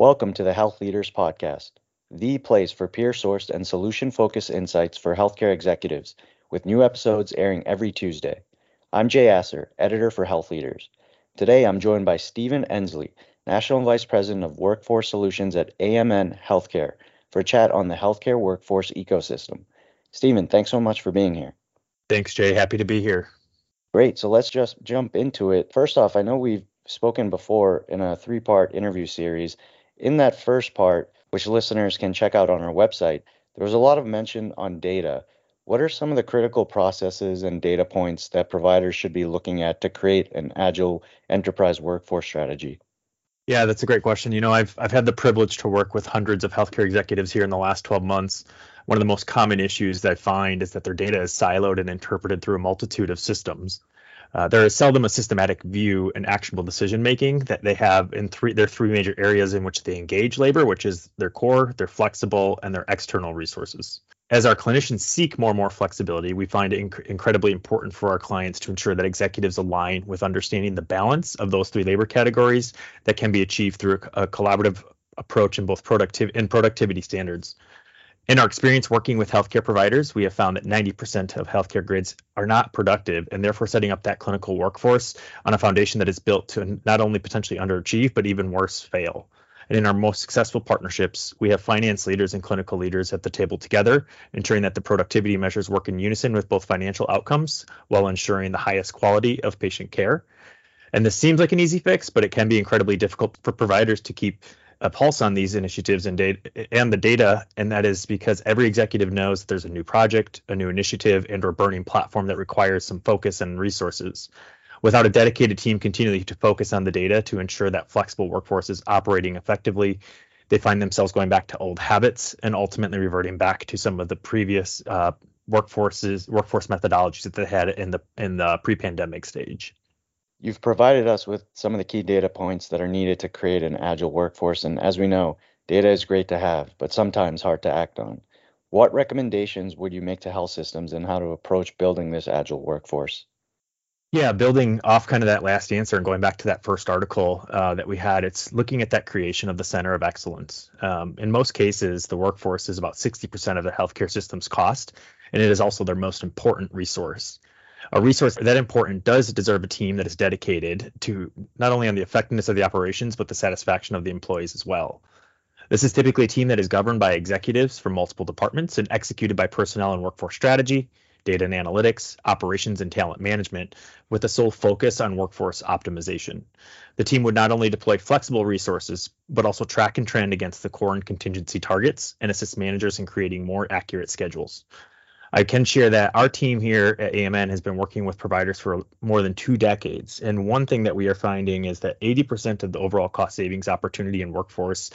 Welcome to the HealthLeaders Podcast, the place for peer sourced and solution focused insights for healthcare executives, with new episodes airing every Tuesday. I'm Jay Asser, editor for HealthLeaders. Today I'm joined by Steven Endsley, National Vice President of Workforce Solutions at AMN Healthcare, for a chat on the healthcare workforce ecosystem. Steven, thanks so much for being here. Thanks, Jay. Happy to be here. Great. So let's just jump into it. First off, I know we've spoken before in a three part interview series, in that first part, which listeners can check out on our website, there was a lot of mention on data. What are some of the critical processes and data points that providers should be looking at to create an agile enterprise workforce strategy? Yeah, that's a great question. You know, I've I've had the privilege to work with hundreds of healthcare executives here in the last 12 months. One of the most common issues that I find is that their data is siloed and interpreted through a multitude of systems. Uh, there is seldom a systematic view and actionable decision making that they have in three their three major areas in which they engage labor, which is their core, their flexible, and their external resources. As our clinicians seek more and more flexibility, we find it inc- incredibly important for our clients to ensure that executives align with understanding the balance of those three labor categories that can be achieved through a, a collaborative approach in both productive and productivity standards. In our experience working with healthcare providers, we have found that 90% of healthcare grids are not productive and therefore setting up that clinical workforce on a foundation that is built to not only potentially underachieve, but even worse, fail. And in our most successful partnerships, we have finance leaders and clinical leaders at the table together, ensuring that the productivity measures work in unison with both financial outcomes while ensuring the highest quality of patient care. And this seems like an easy fix, but it can be incredibly difficult for providers to keep a pulse on these initiatives and data and the data and that is because every executive knows that there's a new project a new initiative and or burning platform that requires some focus and resources. Without a dedicated team continually to focus on the data to ensure that flexible workforce is operating effectively they find themselves going back to old habits and ultimately reverting back to some of the previous uh, workforces workforce methodologies that they had in the in the pre-pandemic stage You've provided us with some of the key data points that are needed to create an agile workforce. And as we know, data is great to have, but sometimes hard to act on. What recommendations would you make to health systems and how to approach building this agile workforce? Yeah, building off kind of that last answer and going back to that first article uh, that we had, it's looking at that creation of the center of excellence. Um, in most cases, the workforce is about 60% of the healthcare system's cost, and it is also their most important resource a resource that important does deserve a team that is dedicated to not only on the effectiveness of the operations, but the satisfaction of the employees as well. This is typically a team that is governed by executives from multiple departments and executed by personnel and workforce strategy, data and analytics, operations, and talent management, with a sole focus on workforce optimization. The team would not only deploy flexible resources, but also track and trend against the core and contingency targets and assist managers in creating more accurate schedules. I can share that our team here at AMN has been working with providers for more than two decades. And one thing that we are finding is that 80% of the overall cost savings opportunity in workforce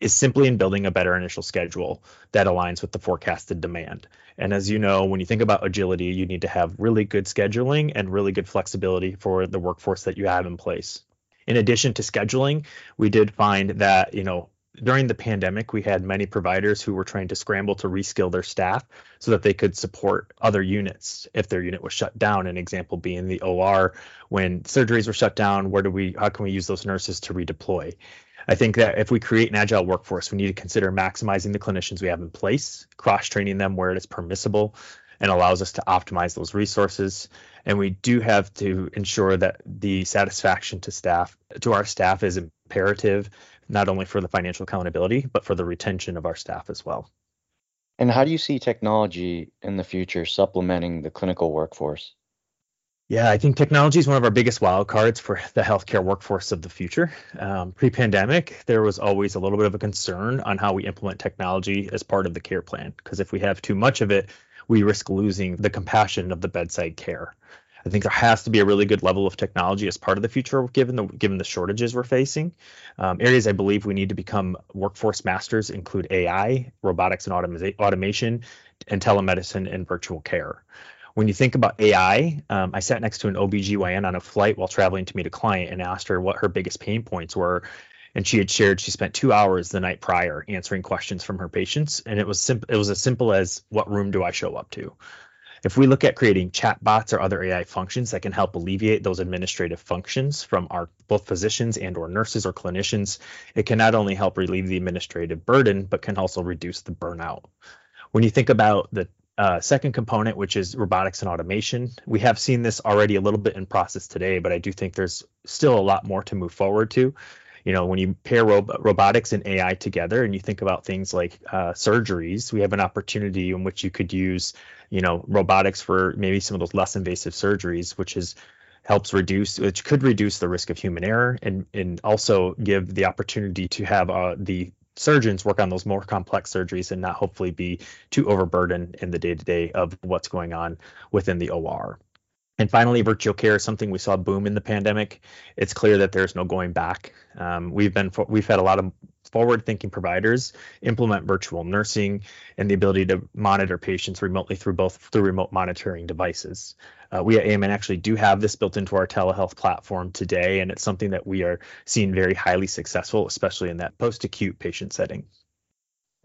is simply in building a better initial schedule that aligns with the forecasted demand. And as you know, when you think about agility, you need to have really good scheduling and really good flexibility for the workforce that you have in place. In addition to scheduling, we did find that, you know, during the pandemic, we had many providers who were trying to scramble to reskill their staff so that they could support other units if their unit was shut down. An example being the OR when surgeries were shut down. Where do we? How can we use those nurses to redeploy? I think that if we create an agile workforce, we need to consider maximizing the clinicians we have in place, cross training them where it is permissible, and allows us to optimize those resources. And we do have to ensure that the satisfaction to staff, to our staff, is imperative not only for the financial accountability, but for the retention of our staff as well. And how do you see technology in the future supplementing the clinical workforce? Yeah, I think technology is one of our biggest wildcards for the healthcare workforce of the future. Um, Pre pandemic, there was always a little bit of a concern on how we implement technology as part of the care plan, because if we have too much of it, we risk losing the compassion of the bedside care. I think there has to be a really good level of technology as part of the future, given the given the shortages we're facing. Um, areas I believe we need to become workforce masters include AI, robotics and automa- automation, and telemedicine and virtual care. When you think about AI, um, I sat next to an OBGYN on a flight while traveling to meet a client and asked her what her biggest pain points were. And she had shared she spent two hours the night prior answering questions from her patients, and it was simple. It was as simple as, "What room do I show up to?" If we look at creating chatbots or other AI functions that can help alleviate those administrative functions from our both physicians and or nurses or clinicians, it can not only help relieve the administrative burden, but can also reduce the burnout. When you think about the uh, second component, which is robotics and automation, we have seen this already a little bit in process today, but I do think there's still a lot more to move forward to you know when you pair robotics and ai together and you think about things like uh, surgeries we have an opportunity in which you could use you know robotics for maybe some of those less invasive surgeries which is helps reduce which could reduce the risk of human error and and also give the opportunity to have uh, the surgeons work on those more complex surgeries and not hopefully be too overburdened in the day to day of what's going on within the OR. And finally, virtual care is something we saw boom in the pandemic. It's clear that there's no going back. Um, we've been we've had a lot of forward-thinking providers implement virtual nursing and the ability to monitor patients remotely through both through remote monitoring devices. Uh, we at AMN actually do have this built into our telehealth platform today, and it's something that we are seeing very highly successful, especially in that post-acute patient setting.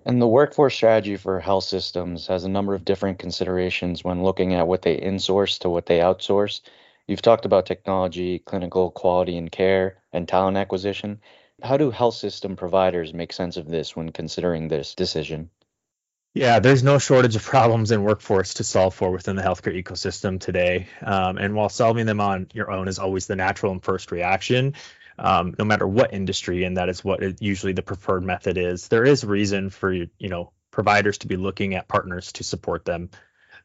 And the workforce strategy for health systems has a number of different considerations when looking at what they insource to what they outsource. You've talked about technology, clinical quality and care, and talent acquisition. How do health system providers make sense of this when considering this decision? Yeah, there's no shortage of problems in workforce to solve for within the healthcare ecosystem today. Um, and while solving them on your own is always the natural and first reaction, um, no matter what industry, and that is what it, usually the preferred method is. There is reason for you know providers to be looking at partners to support them.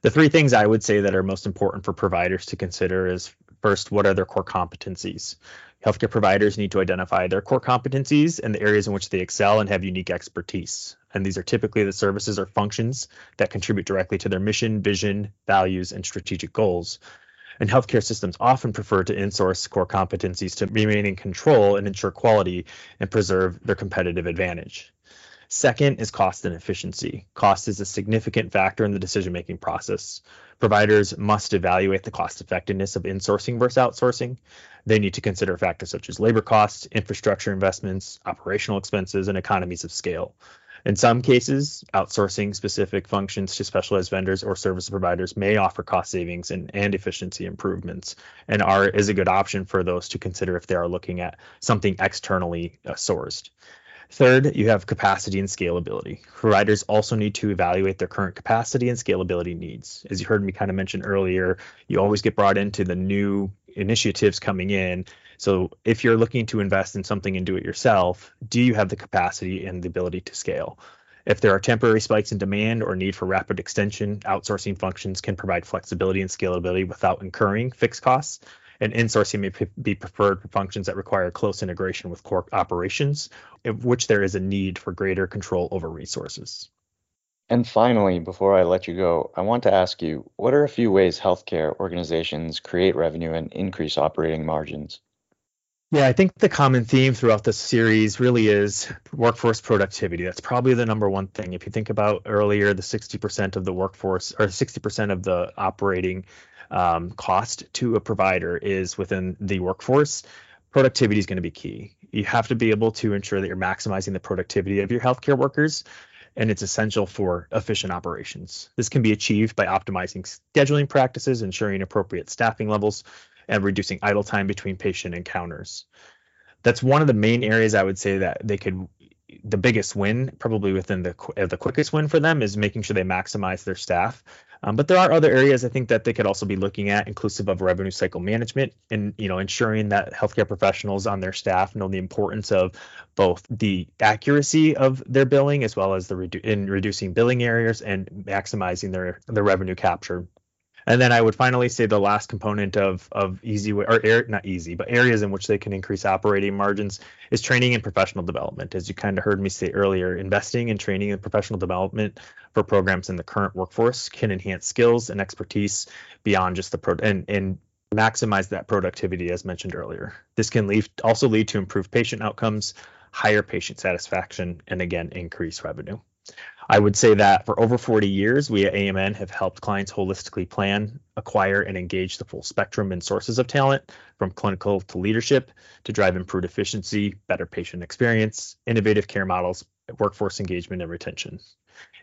The three things I would say that are most important for providers to consider is first, what are their core competencies? Healthcare providers need to identify their core competencies and the areas in which they excel and have unique expertise. And these are typically the services or functions that contribute directly to their mission, vision, values, and strategic goals and healthcare systems often prefer to insource core competencies to remain in control and ensure quality and preserve their competitive advantage. Second is cost and efficiency. Cost is a significant factor in the decision making process. Providers must evaluate the cost effectiveness of insourcing versus outsourcing. They need to consider factors such as labor costs, infrastructure investments, operational expenses, and economies of scale. In some cases, outsourcing specific functions to specialized vendors or service providers may offer cost savings and, and efficiency improvements, and are is a good option for those to consider if they are looking at something externally uh, sourced. Third, you have capacity and scalability. Providers also need to evaluate their current capacity and scalability needs. As you heard me kind of mention earlier, you always get brought into the new initiatives coming in so if you're looking to invest in something and do it yourself, do you have the capacity and the ability to scale? If there are temporary spikes in demand or need for rapid extension, outsourcing functions can provide flexibility and scalability without incurring fixed costs. And insourcing may be preferred for functions that require close integration with core operations, in which there is a need for greater control over resources. And finally, before I let you go, I want to ask you what are a few ways healthcare organizations create revenue and increase operating margins? Yeah, I think the common theme throughout this series really is workforce productivity. That's probably the number one thing. If you think about earlier, the 60% of the workforce or 60% of the operating um, cost to a provider is within the workforce. Productivity is going to be key. You have to be able to ensure that you're maximizing the productivity of your healthcare workers, and it's essential for efficient operations. This can be achieved by optimizing scheduling practices, ensuring appropriate staffing levels, and reducing idle time between patient encounters. That's one of the main areas I would say that they could the biggest win, probably within the uh, the quickest win for them, is making sure they maximize their staff. Um, but there are other areas I think that they could also be looking at, inclusive of revenue cycle management, and you know ensuring that healthcare professionals on their staff know the importance of both the accuracy of their billing as well as the redu- in reducing billing errors and maximizing their their revenue capture and then I would finally say the last component of of easy or air, not easy, but areas in which they can increase operating margins is training and professional development. As you kind of heard me say earlier, investing in training and professional development for programs in the current workforce can enhance skills and expertise beyond just the pro and and maximize that productivity as mentioned earlier. This can lead also lead to improved patient outcomes, higher patient satisfaction, and again increase revenue. I would say that for over 40 years, we at AMN have helped clients holistically plan, acquire, and engage the full spectrum and sources of talent, from clinical to leadership, to drive improved efficiency, better patient experience, innovative care models, workforce engagement and retention.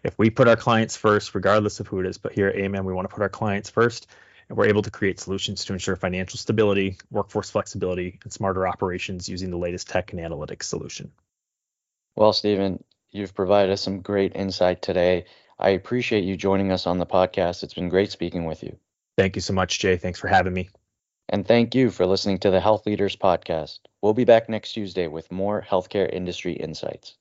If we put our clients first, regardless of who it is, but here at AMN, we want to put our clients first, and we're able to create solutions to ensure financial stability, workforce flexibility, and smarter operations using the latest tech and analytics solution. Well, Steven, you've provided us some great insight today. I appreciate you joining us on the podcast. It's been great speaking with you. Thank you so much, Jay. Thanks for having me. And thank you for listening to the HealthLeaders Podcast. We'll be back next Tuesday with more healthcare industry insights.